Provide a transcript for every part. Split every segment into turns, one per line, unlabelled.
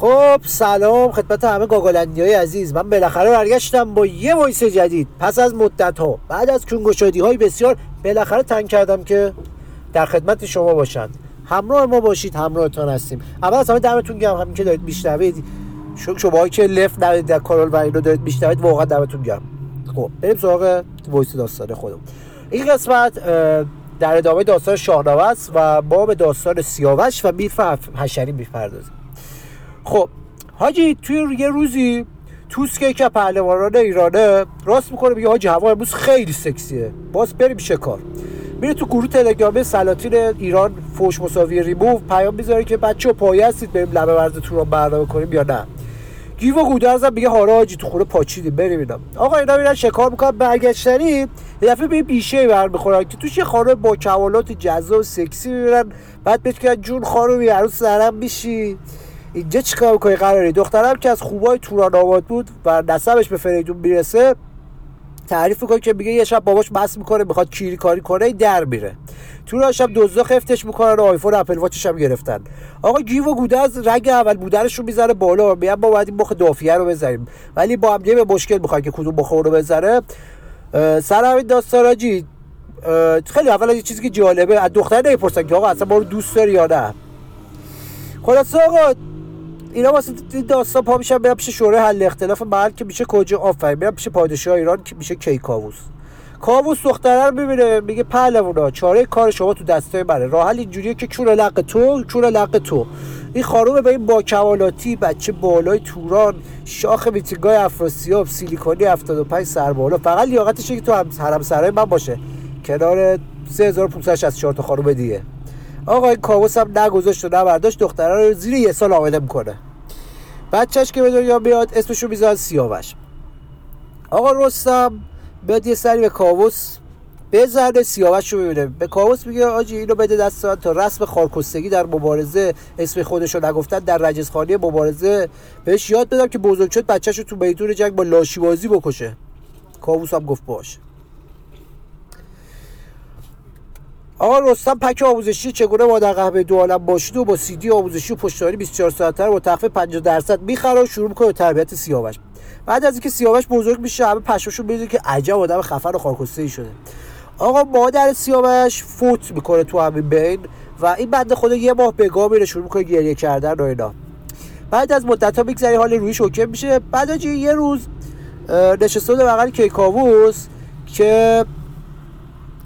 خب سلام خدمت همه گاگالندی های عزیز. من بالاخره برگشتم با یه voice جدید. پس از مدت ها بعد از کون گشادی های بسیار بالاخره تنگ کردم که در خدمت شما باشم. همراه ما باشید همراهتان هستیم. اول از همه دمتون گرم. همین که دارید میشنوید شما که left ندادید در و اینو دارید میشنوید واقعا دمتون گرم. خب بریم سراغ voice داستان خودم این قسمت در ادامه داستان شاهنامه است و ما به داستان سیاوش و MILF حشری می‌پردازیم. خب حاجی توی یه روزی توسکه که پهلوانان ایرانه راست می‌کنه میگه حاجی هوا امروز خیلی سکسیه. باز بریم شکار میره تو گروه تلگرامی سلاطین ایران فوش مساوی ریموو پیام می‌ذاره که بچه پایه هستید بریم لبه ورز رو برنامه کنیم یا نه. گیو و گودرزم میگه حالا حاجی تو خونه پاچیدیم بریم اینا. آقا اینا میرن شکار می‌کنن؟ برگشتنی. یه دفعه به بیشه برمیخورن که توش یه خانم با کمالات جذاب و سکسی می‌بینن. بعد بهت جون خانمی عروس زرم میشی. اینجا چیکار می‌کنی؟ قراری دخترم که از خوبای توران آباد بود و نسبش به فریدون می‌رسه تعریف می‌کنه که میگه یه شب باباش بس می‌کنه می‌خواد کیری کاری کنه در میره. تو شب دزدا خفتش می‌کنن و آیفون اپل واچش هم گرفتن. آقا گیو و گوده از رگ اول بودنش رو می‌ذاره بالا. میگن ما باید این مخ دافیه رو بزنیم ولی با هم به مشکل می‌خواد که کدوم مخ رو بزنه سر همین داستان خیلی اول یه چیزی که جالبه از دختر نمی‌پرسن که آقا اصلا ما رو دوست داری یا نه. خلاص آقا اینا واسه داستان پا میشن برن پیش شورای حل اختلاف محل که میشه کجا آفرین میرن پیش پادشاه ایران که میشه کیکاووس کاووس. دختره رو می‌بینه میگه پهلوانا چاره کار شما تو دسته منه. راه حل اینجوریه که چون لق تو چون لق تو. این خانوم به این با کمالاتی بچه بالای توران شاخ میتینگای افراسیاب سیلیکونی 75 سر بالا. فقط لیاقتشه که تو حرم سرای من باشه. کنار 3564 تا خانوم دیگه. آقا این کاووس هم نگذاشت و نبرداشت دختره رو زیر یه سال آمده می‌کنه. بچهش که به دنیا میاد اسمشو می‌ذارن سیاوش. آقا رستم بیاد یه سری به کاووس بزنه سیاوش رو ببینه به کاووس میگه آجی اینو بده دست تا رسم خارکستگی در مبارزه اسم خودش رو نگفتن در رجزخانی مبارزه بهش یاد بدم که بزرگ شد بچهش رو تو میدون جنگ با لاشی بازی بکشه. کاووس هم گفت باش آقا رستم پک آموزشی چگونه با در قهوه دو عالم باشید و با سیدی آموزشی و پشتواری 24 ساعته رو با تخفیف 50 درصد می‌خره و شروع می‌کنه به تربیت سیاوش. بعد از اینکه سیاوش بزرگ میشه همه پشمشون می‌دونه که عجب آدم خفن و خارکسته ای شده. آقا مادر سیاوش فوت می‌کنه تو همین بین و این بنده خدا یه ماه به میره شروع می‌کنه گریه کردن و اینا. بعد از مدت ها میگذری حال رویش اوکی میشه. بعد یه روز نشسته بغل کیکاووس که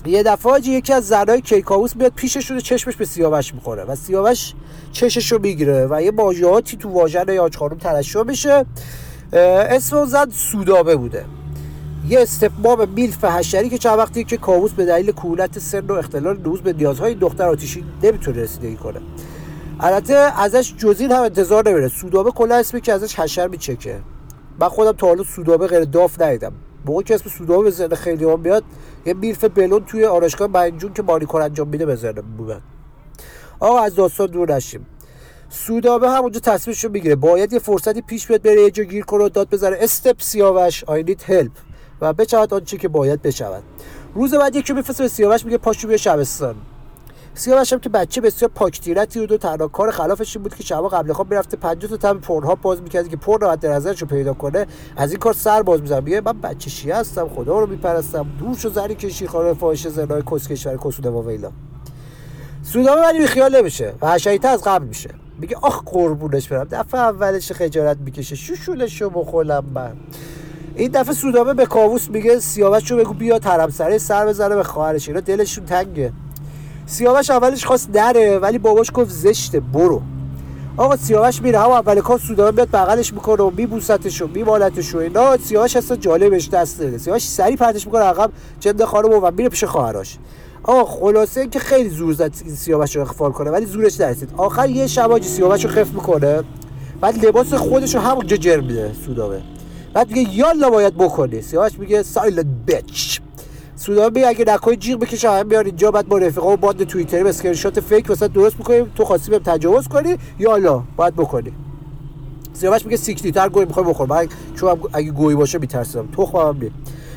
یه دفعه یکی از زنای کیکاووس میاد پیشش رو چشمش به سیاوش می‌خوره و سیاوش چشش رو می‌گیره و یه ماجراتی تو واژن یاج خانم ترشح میشه. اسم اون زن سودابه بوده. یه استقبام میلف حشری که چند وقتی که کاووس به دلیل کولت سن و اختلال نوز به نیازهای دختر آتیشی نمی‌تونه رسیدگی کنه. البته ازش جزین هم انتظار نمیره. سودابه کلا اسمی که ازش حشر میچکه. من خودم تا حالا سودابه غیر داف ندیدم. موقع که اسم سودابه به ذهن خیلی هم بیاد یه میلف بلون توی آرایشگاه بنجون که مانیکور انجام میده به ذهن آقا از داستان دور نشیم. سودابه همونجا تصمیمش رو می‌گیره. باید یه فرصتی پیش بیاد بره یه جا گیر کنه داد بزنه. استپ سیاوش آی نیت هلپ و بچود آنچه که باید بشود. روز بعد یکی میفرسته به سیاوش میگه پاشو بیا شبستان سیاوش هم که بچه بسیار پاکتیرتی بود و تنها کار خلافش این بود که شبا قبل خواب می‌رفته 50 تا تم پرها باز می‌کرد که پر در نظرش رو پیدا کنه. از این کار سر باز می‌زنه میگه من بچه شیعه هستم خدا رو میپرستم. دور شو زنی کشی خانه فاحشه زنای کس کشور کسوده و ویلا. سودامه ولی بیخیال نمیشه. و حشریته از قبل میشه. میگه آخ قربونش برم. دفعه اولش خجالت می‌کشه. شوشولش رو بخولم من. این دفعه سودابه به کاووس میگه سیاوش رو بگو بیا سره سر بزنه به خواهرش. اینا دلشون تنگه. سیاوش اولش خواست دره ولی باباش گفت زشته برو. آقا سیاوش میره هم اول کار سودابه میاد بغلش می‌کنه و میبوستش و میمالتش و اینا. سیاوش اصلا جالبش دست نده سیاوش سری پرتش می‌کنه عقب جند خانم و میره پیش خواهرش. آقا خلاصه که خیلی زور زد سیاوش رو اخفال کنه ولی زورش نرسید. آخر یه شباجی سیاوش رو خف می‌کنه بعد لباس خودش رو همونجا جر میده سودابه بعد میگه یالا باید بکنی. سیاوش میگه سایلنت بچ سودابه میگه اگه نکنی جیغ بکشه هم بیار اینجا. بعد با رفقا و باند توییتری به اسکرین شات فیک واسه درست می‌کنیم. تو خواستی بهم تجاوز کنی یالا باید بکنی. سیاوش میگه سیک لیتر گوی می‌خوای بخور. من چون اگه گوی باشه میترسم. تخمم می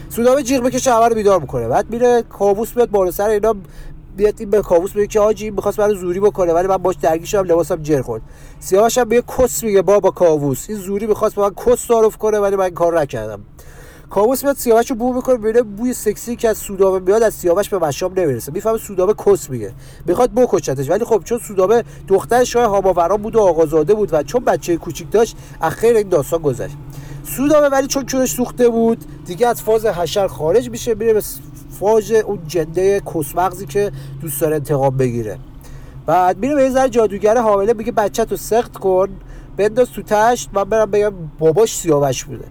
سودابه جیغ بکشه همه رو بیدار می‌کنه. بعد میره کابوس میاد بالا سر اینا بیاد این به کاووس میگه که آجی می‌خواست برای زوری بکنه ولی من باش درگیر شدم لباسم جر خورد. سیاوش هم میگه کس میگه بابا کاووس. این زوری می‌خواست با من کس تعارف کنه ولی من کار نکردم. کاووس میاد سیاوش رو بو می‌کنه ببینه بوی سکسی که از سودابه میاد از سیاوش به مشام نمی‌رسه. می‌فهمه سودابه کس میگه. می‌خواد بکشتش. ولی خب چون سودابه دختر شاه هاماوران بود و آقازاده بود و چون بچه کوچیک داشت اخیر این داستان گذشت. سودابه ولی چون چونش سوخته بود دیگه از فاز حشر خارج میشه میره به فاز اون جنده کسمغزی که دوست داره انتقام بگیره. بعد میره به یه ذره جادوگر حامله میگه بچه تو سخت کن بنداز تو تشت من برم بگم باباش سیاوش بوده.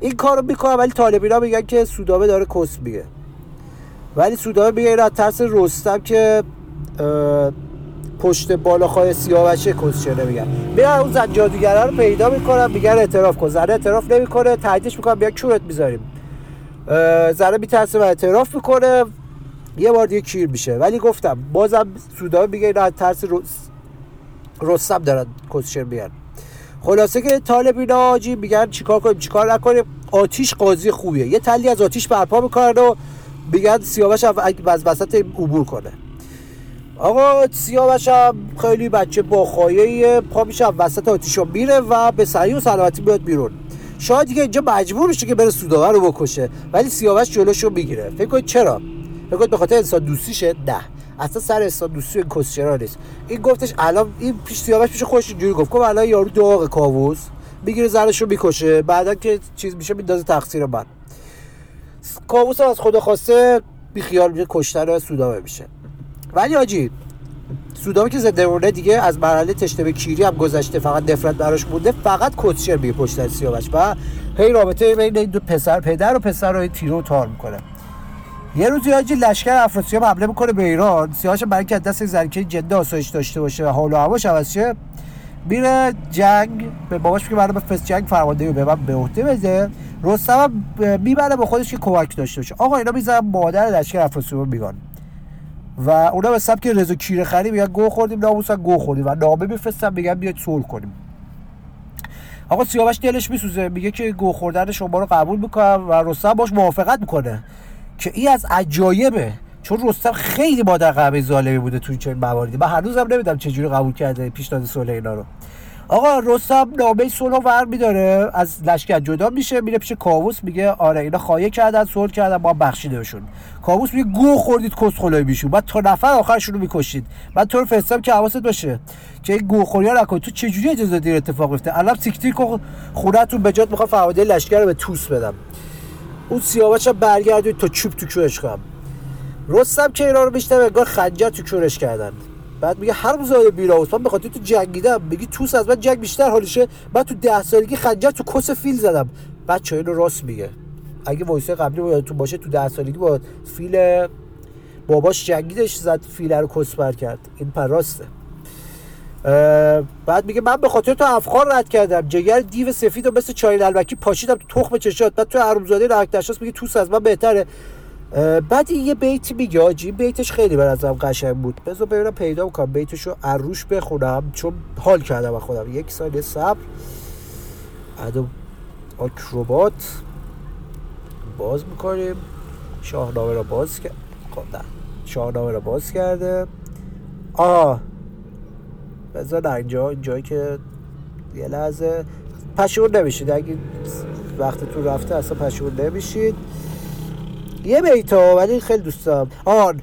این کارو می‌کنه ولی طالبینا میگن که سودابه داره کس میگه. ولی سودابه میگه این از ترس رستم که پشت بالاخای سیاوشه کسچه نمیگن میرن اون زن جادوگره رو پیدا می‌کنن میگن اعتراف کن. زنه اعتراف نمی‌کنه تهدیدش می‌کنن میگن کورت می‌ذاریم. زنه میترسه و اعتراف می‌کنه. یه بار دیگه کیر میشه. ولی گفتم بازم سودابه میگه این از ترس رستم دارن کسچه میگن. خلاصه که طالب اینا آجی میگن چیکار کنیم چیکار نکنیم؟ آتیش قاضی خوبیه. یه تلی از آتیش برپا می‌کنن و میگن سیاوش از وسط عبور کنه. آقا سیاوش هم خیلی بچه با خایه پا میشه وسط آتیشو میره و به سعی و سلامتی بیاد بیرون. شاید دیگه اینجا مجبور میشه که بره سوداور رو بکشه ولی سیاوش جلوشو می‌گیره. فکر کنید چرا؟ فکر کنید به خاطر انسان دوستیشه؟ نه. اصلا سر انسان دوستی این کسچرا نیست. این گفتش الان این پیش سیاوش پیش خودش اینجوری گفت. گفت الان یارو داغ کاووس. می‌گیره زرشو می‌کشه. بعدا که چیز میشه میندازه تقصیر من. کاووس از خدا خواسته بی خیال میشه کشتن سودابه میشه. ولی آجی سودابه که زنده مونه دیگه از مرحله تشنه به کیری هم گذشته فقط نفرت براش مونده فقط کتشر میگه پشت سیاوش. و هی رابطه بین این دو پسر پدر و پسر رو تیرو تار می‌کنه. یه روزی لشکر افراسیاب حمله می‌کنه به ایران. سیاوش برای که دست زرکه جده آسایش داشته باشه و حال و هواش عوض میره جنگ. به باباش میگه برای فس جنگ فرمانده به من به عهده بده. رستم می‌بره به خودش که کمک داشته باشه. آقا اینا می‌ذارن مادر لشکر افراسیاب میگن و اونا به سبک رضا کیره خری میگن گو خوردیم ناموسا گو خوردیم و نامه میفرستن میگن بیاید صلح کنیم. آقا سیاوش دلش میسوزه میگه که گو خوردن شما رو قبول می‌کنم و رستم باش موافقت می‌کنه. که این از عجایبه. چون رستم خیلی مادر قهوه ظالمی بوده تو چنین مواردی. من هنوزم نمی‌دونم چجوری قبول کرده پیشنهاد صلح اینا رو. آقا رستم نامه صلح ور میداره. از لشکر جدا میشه میره پیش کاووس میگه آره اینا خواهی کردن صلح کردن ما بخشیده بهشون کاووس میگه گو خوردید کس بیشون. بعد تا نفر آخرشون رو می‌کشید. بعد تو رو فرستم که حواست باشه که این گو خوری نکن تو چجوری اجازه دیر اتفاق افتاد الان تیک تیک خونتون به جات می‌خوام فواده لشکر رو به توس بدم. اون سیاوش برگردید تا چوب تو کورش کنم. رستم که اینا رو بیشتر انگار خنجر تو کورش کردن. بعد میگه هر زاده بیراوس من بخاطر تو جنگیدم. میگی توس از من جنگ بیشتر حالشه بعد تو ده سالگی خنجر تو کس فیل زدم. بچه اینو راست میگه. اگه وایسه قبلی تو باشه تو ده سالگی با فیل باباش جنگیدش زد فیل رو کسبر کرد. این پر راسته بعد میگه من به خاطر تو افغان رد کردم. جگر دیو سفید و مثل چای البکی پاشیدم تو تخم چشات. بعد تو حرومزاده رکتشاس میگه توس از من بهتره. بعد یه بیتی میگه آجی بیتش خیلی بر ازم قشنگ بود. بذار ببینم پیدا کنم بیتشو عروش بخونم چون حال کردم با خودم. یک سال صبر. ادو آکروبات باز می‌کنیم. شاهنامه را باز کرد خب شاهنامه را باز کرده. آه. بذار اینجا اینجایی که یه لحظه. پشور نمیشید. اگه وقت تو رفته اصلا پشور نمیشید. یه بیتا ولی خیلی دوست دارم. آن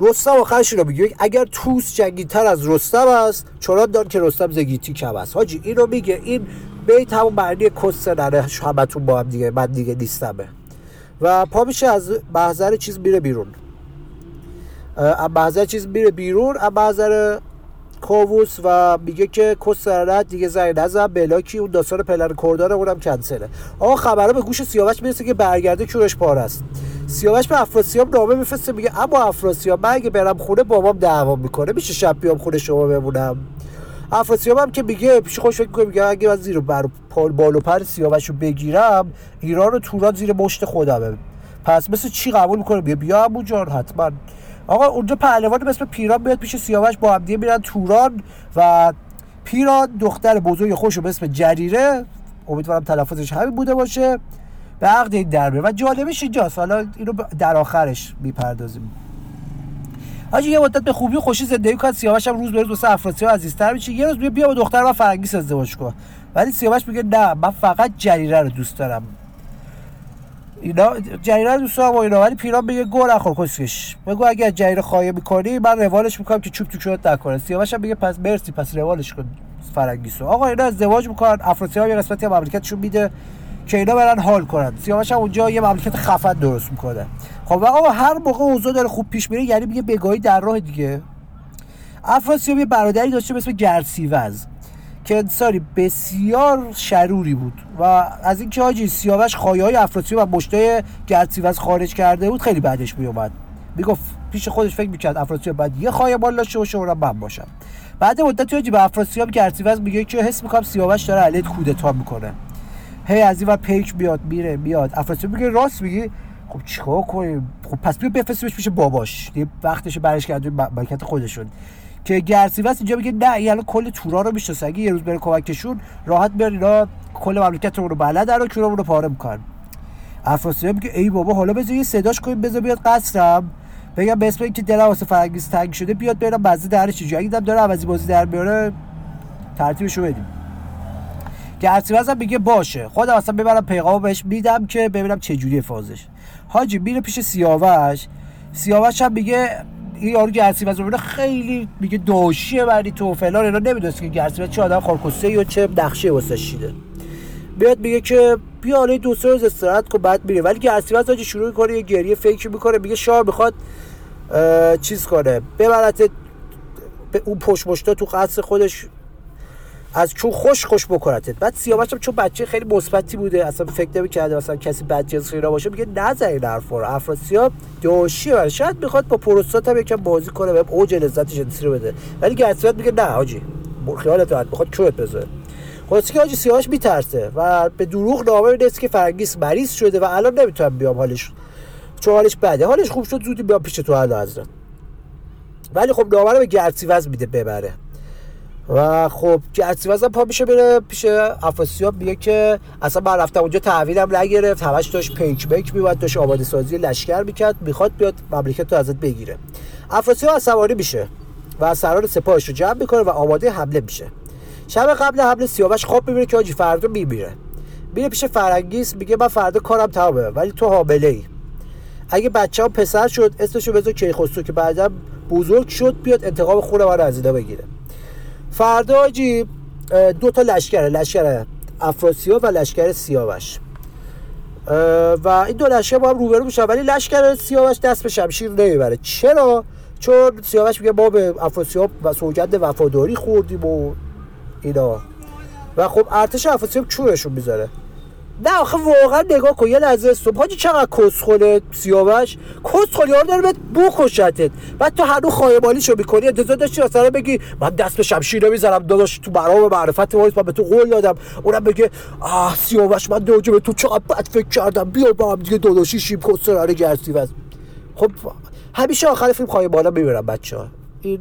رستم آخرش رو میگه. اگر توس جنگیتر از رستم است چرا دار که رستم زگیتی کم است؟ حاجی اینو میگه. این بیت همون معنی کس نره. همتون با هم دیگه من دیگه نیستمه. و پا میشه از محضر چیز میره بیرون. محضر چیز میره بیرون محضر کاووس و میگه که کسرت دیگه زنگ نزن. بلاکی اون داستان پلن کردار اونم کنسله. آقا خبره به گوش سیاوش می‌رسه که برگرده کورش پار است. سیاوش به افراسیاب نامه میفرسته میگه اما افراسیاب من اگه برم خونه بابام دعوا می‌کنه میشه شب بیام خونه شما بمونم؟ افراسیاب هم که میگه پیش خوش فکر میگه اگه من زیر بر بالو پر سیاوش رو بگیرم ایران و توران زیر مشت خودمه. پس مثل چی قبول می‌کنه؟ بیا بیا ابو جان حتما. آقا اونجا پهلوان مثل پیران میاد پیش سیاوش با هم میرن توران و پیران دختر بزرگ خوش به اسم جریره. امیدوارم تلفظش همین بوده باشه. به عقد این دربه. و جالبش اینجاست. حالا اینو در آخرش می‌پردازیم. حاجی یه مدت به خوبی خوشی زندگی کرد سیاوش هم روز به روز واسه افراسیاب عزیزتر میشه. یه روز بیا با دختر و فرنگیس ازدواج کن. ولی سیاوش میگه نه من فقط جریره رو دوست دارم. اینا جریره رو دوست دارم و اینا ولی پیران میگه گور نخور کسکش. بگو اگه جریره خواهی می‌کنی من روالش می‌کنم که چوب تو چوبت نکنه. سیاوش هم میگه پس مرسی پس روالش کن فرنگیسو آقا اینا ازدواج می‌کنن افراسیاب یه قسمتی مملکتشون میده که اینا برن حال کنن. سیاوش هم اونجا یه مملکت خفن درست می‌کنه. خب آقا هر موقع اوضاع داره خوب پیش میره یعنی میگه بگاهی در راه دیگه. افراسیاب یه برادری داشته به اسم گرسیوز. که انسانی بسیار شروری بود و از اینکه حاجی سیاوش خایه های افراسیاب و مشتای گرسیوز خارج کرده بود خیلی بعدش میومد می‌گفت پیش خودش فکر می‌کرد افراسیاب بعد یه خایه مال داشته باشه اونم من باشم بعد مدتی حاجی به افراسیاب گرسیوز میگه که حس می‌کنم سیاوش داره علیت کودتا می‌کنه. هی از این پیک بیاد میره میاد. افراسیاب میگه راست میگی؟ خب چیکار کنیم؟ خب پس بیا بفرستیمش پیش باباش. یه وقتش برش کرد مملکت خودشون. که گرسیوس اینجا میگه نه یعنی کل تورا رو می‌شناسه. اگه یه روز بره کمکشون راحت بیان اینا کل مملکت رو بلد رو کورا رو پاره می‌کنن. افراسیاب میگه ای بابا حالا بذار یه صداش کنیم بذار بیاد قصرم. بگم به اسم اینکه دلم واسه فرنگیز تنگ شده بیاد برم بازی درش چجوری اگه داره عوضی بازی در بیاره ترتیبشو بدیم. گرسیوس هم میگه باشه. خودم اصلا ببرم پیغام بهش میدم که ببینم چه جوری فازش. حاجی میره پیش سیاوش. سیاوش هم میگه این یارو گرسیوز رو خیلی میگه دوشیه بری تو فلان اینا نمی‌دونست که گرسیوز چه آدم خارکسته یا چه نقشه واسه شیده. بیاد میگه که بیا حالا دو سه روز استراحت کن بعد میره ولی گرسیوز حاجی شروع می‌کنه یه گریه فکر می‌کنه میگه شاه می‌خواد چیز کنه. ببرت به اون پشت تو قصر خودش از چون خوش خوش بکنتت بعد سیاوش چون بچه خیلی مثبتی بوده اصلا فکر نمی‌کرده مثلا کسی بد جنس اینا باشه میگه نزن این حرفا رو. افراسیاب دوشیه شاید می‌خواد با پروستات هم یکم بازی کنه به اوج لذت جنسی رو بده. ولی گرسیات میگه نه حاجی خیالت راحت می‌خواد چوت بذاره. خلاص که حاجی سیاوش میترسه و به دروغ نامه می‌رسه که فرنگیس مریض شده و الان نمی‌تونم بیام حالش چون حالش بده. حالش خوب شد زودی بیام پیش تو حضرت. ولی خب نامه رو به گرسیوز میده ببره. و خب گرسیوز پا میشه بره پیش افاسیاب میگه که اصلا من رفتم اونجا تحویلم نگرفت همش داشت پیک بیک میومد داشت آبادی سازی لشکر می‌کرد می‌خواد بیاد مملکت رو ازت بگیره. افاسیاب عصبانی میشه و سران سپاهش رو جمع می‌کنه و آماده حمله میشه. شب قبل حمله سیاوش خواب می‌بینه که آجی فردا میمیره. میره پیش فرنگیس میگه من فردا کارم تمامه ولی تو حامله ای اگه بچه پسر شد اسمشو بذار کیخسرو که بعدا بزرگ شد بیاد انتقام خون من از بگیره. فردا آجی دو تا لشکره لشکر افراسیاب و لشکر سیاوش. و این دو لشکر با هم روبرو میشن ولی لشکر سیاوش دست به شمشیر نمی‌بره. چرا؟ چون سیاوش میگه ما به افراسیاب و سوگند وفاداری خوردیم و اینا. و خب ارتش افراسیاب چورشون می‌ذاره. نه آخه واقعا نگاه کن یه لحظه صبح. حاجی چقدر کسخله سیاوش؟ کسخلی ها داره بهت بکشتت. بعد تو هنو خایمالیشو می‌کنی انتظار داشتی مثلا بگی من دست به شمشیر نمی‌زنم داداش تو برام معرفت وایس من به تو قول دادم. اونم بگه آه سیاوش من دوجه به تو چقدر بد فکر کردم. بیا با هم دیگه داداشی شیم کسرانه گرسی وز خب همیشه آخر فیلم خایمالا می‌برم بچه ها. این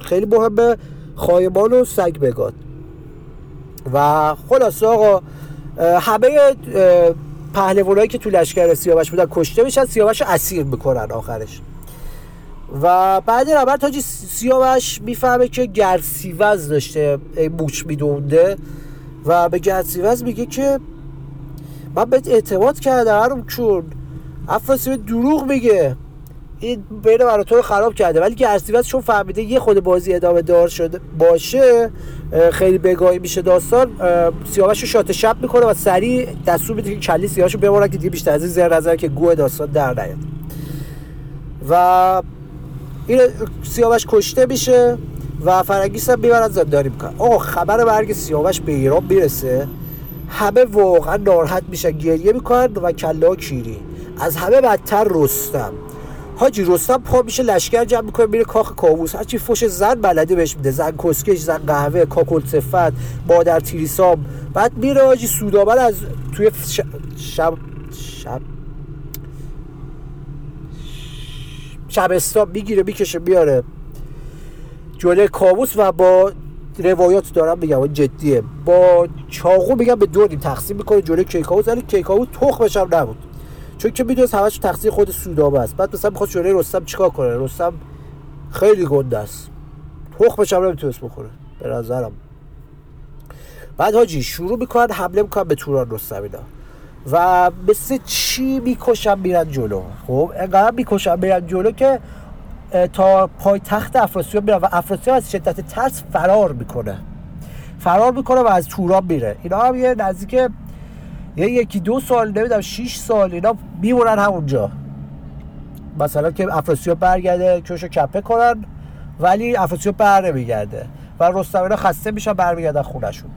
خیلی مهمه خایمان و سگ بگاد. و خلاص آقا همه پهلوانایی که تو لشکر سیاوش بودن کشته میشن سیاوش اسیر می‌کنن آخرش. و بعد ربر تاجی سیاوش می‌فهمه که گرسیوز داشته موچ میدونده. و به گرسیوز میگه که من بهت اعتماد کردم هرم چون. افراسیاب دروغ میگه. این بین برای تو خراب کرده. ولی گرسیوز چون فهمیده یه خود بازی ادامه دار شده باشه خیلی بگاهی میشه داستان سیاوش رو شات شب می‌کنه و سریع دستور میده که کلی سیاوش رو ببرن که دیگه بیشتر از این زر نظر که گوه داستان در نیاد. و این سیاوش کشته میشه و فرنگیس هم می‌برن زندانی می‌کنن آقا خبر مرگ سیاوش به ایران می‌رسه. همه واقعا ناراحت میشن گریه می‌کنن و کله کیری از همه بدتر رستم. حاجی رستم پا میشه لشکر جمع می‌کنه میره کاخ کاووس. هرچی فوش زن بلده بهش میده. زن کسکش زن قهوه کاکل صفت مادر تیریسام. بعد میره حاجی سودابر از توی شب شب شب شبستان می‌گیره می‌کشه بیاره جلوی کاووس و با روایات دارم میگم جدیه. با چاقو میگم به دو تقسیم می‌کنه جلوی کیکاووس ولی کیکاووس تخمش هم نبود. چون که می‌دونست همش تقصیر خود سودابه است بعد مثلا می‌خواد شورای رستم چیکار کنه؟ رستم خیلی گنده است. تخمش هم نمی‌تونست بخوره به نظرم. بعد حاجی شروع می‌کنن حمله می‌کنن به توران رستم و مثل چی می‌کشن میرن جلو؟ خب انقدر می‌کشن میرن جلو که تا پای تخت افراسیاب میرن و افراسیاب از شدت ترس فرار می‌کنه. فرار می‌کنه و از توران میره. اینا هم یه نزدیک یه یکی دو سال نمی‌دونم 6 سال اینا میمونن همونجا. مثلا که افراسیاب برگرده کشو کپه کنن ولی افراسیاب بر نمیگرده و رستم اینا خسته میشن برمیگردن خونشون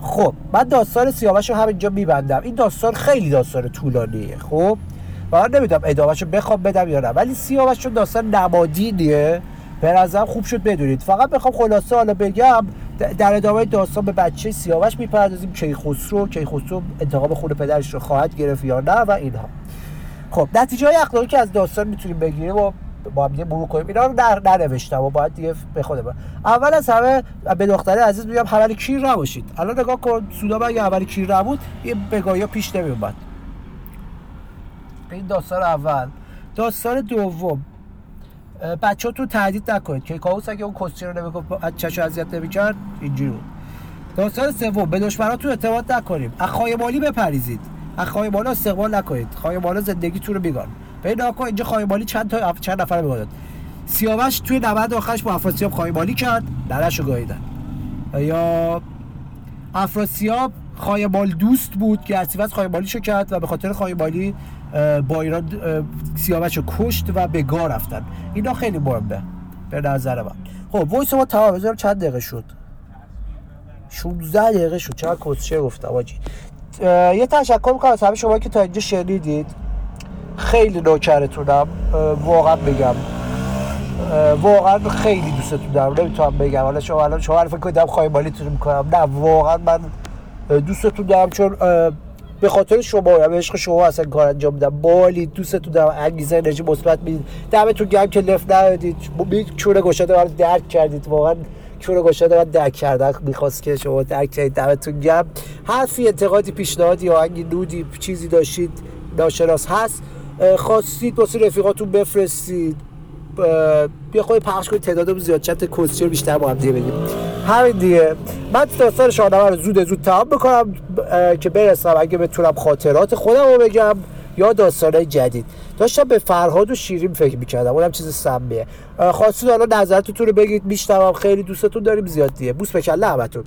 خب من داستان سیاوش رو همینجا میبندم. این داستان خیلی داستان طولانیه خب؟ و من نمی‌دونم ادامهش رو بخوام بدم یا نه ولی سیاوش چون داستان نمادینیه به نظرم خوب شد بدونید. فقط بخوام خلاصه حالا بگم در ادامه داستان به بچه سیاوش می‌پردازیم. کیخسرو کیخسرو انتقام خون پدرش رو خواهد گرفت یا نه و اینها. خب نتیجه های اخلاقی که از داستان می‌تونیم بگیریم و با هم دیگه مرور کنیم اینا رو در ننوشتم و باید دیگه به خودم اول از همه به دختره عزیز میگم حوال کیر نباشید. الان نگاه کن سودا اگه حوال کیر نبود؟ یه بگاهی پیش نمیومد این داستان اول. داستان دوم. بچه تو تهدید نکنید. که کاوس اگه اون کسچه رو نمی‌گفت چشو اذیت نمی‌کرد اینجوری بود. داستان سوم به دشمناتون اعتماد نکنیم. از خایمالی بپریزید. از خایمالا استقبال نکنید. خایمالا زندگیتون رو میگن به ناکن اینجا خایمالی چند تا چند نفر میگادن سیاوش توی نبرد آخرش با افراسیاب خایمالی کرد. درشو گاییدن. یا افراسیاب خایمال دوست بود که از خایمالیشو کرد و به خاطر خایمالی با ایران سیاوش رو کشت و به گاه رفتن. اینا خیلی مهمه به نظر من. خب وایس ما تمام بذارم چند دقیقه شد. 16 دقیقه شد. چقدر کسچه گفتم آجی. یه تشکر می‌کنم از همه شما که تا اینجا شنیدید. خیلی نوکرتونم. واقعا بگم. واقعا خیلی دوستتون دارم نمی‌تونم بگم. حالا شما الان شما فکر کنید خواهی می‌کنم. نه واقعا من دوستتون دارم چون به خاطر شما به عشق شما اصلا کار انجام میدم. بالی دوستتون دارم انگیزه انرژی مثبت می‌دید. دمتون گرم که لفت ندادید. چونه گشاده رو درک کردید. واقعا چونه گشاده رو درک کردن می‌خواست که شما درک کردید دمتون گرم. حرفی انتقادی پیشنهادی آهنگی نودی چیزی داشتید ناشناس هست. خواستید واسه رفیقاتون بفرستید. بیا خواهی پخش کنید تعدادمون زیاد. چت کوسچر بیشتر با هم دیگه بگیم. همین دیگه. من داستان شاهنامه رو زود زود تمام بکنم که برسم. اگه بتونم خاطرات خودم رو بگم یا داستانهای جدید. داشتم به فرهاد و شیرین فکر می‌کردم. اونم چیز سمیه. خواستید حالا نظرتون رو بگید. میشتم خیلی دوستتون داریم. زیاد دیگه. بوس بکن. همتون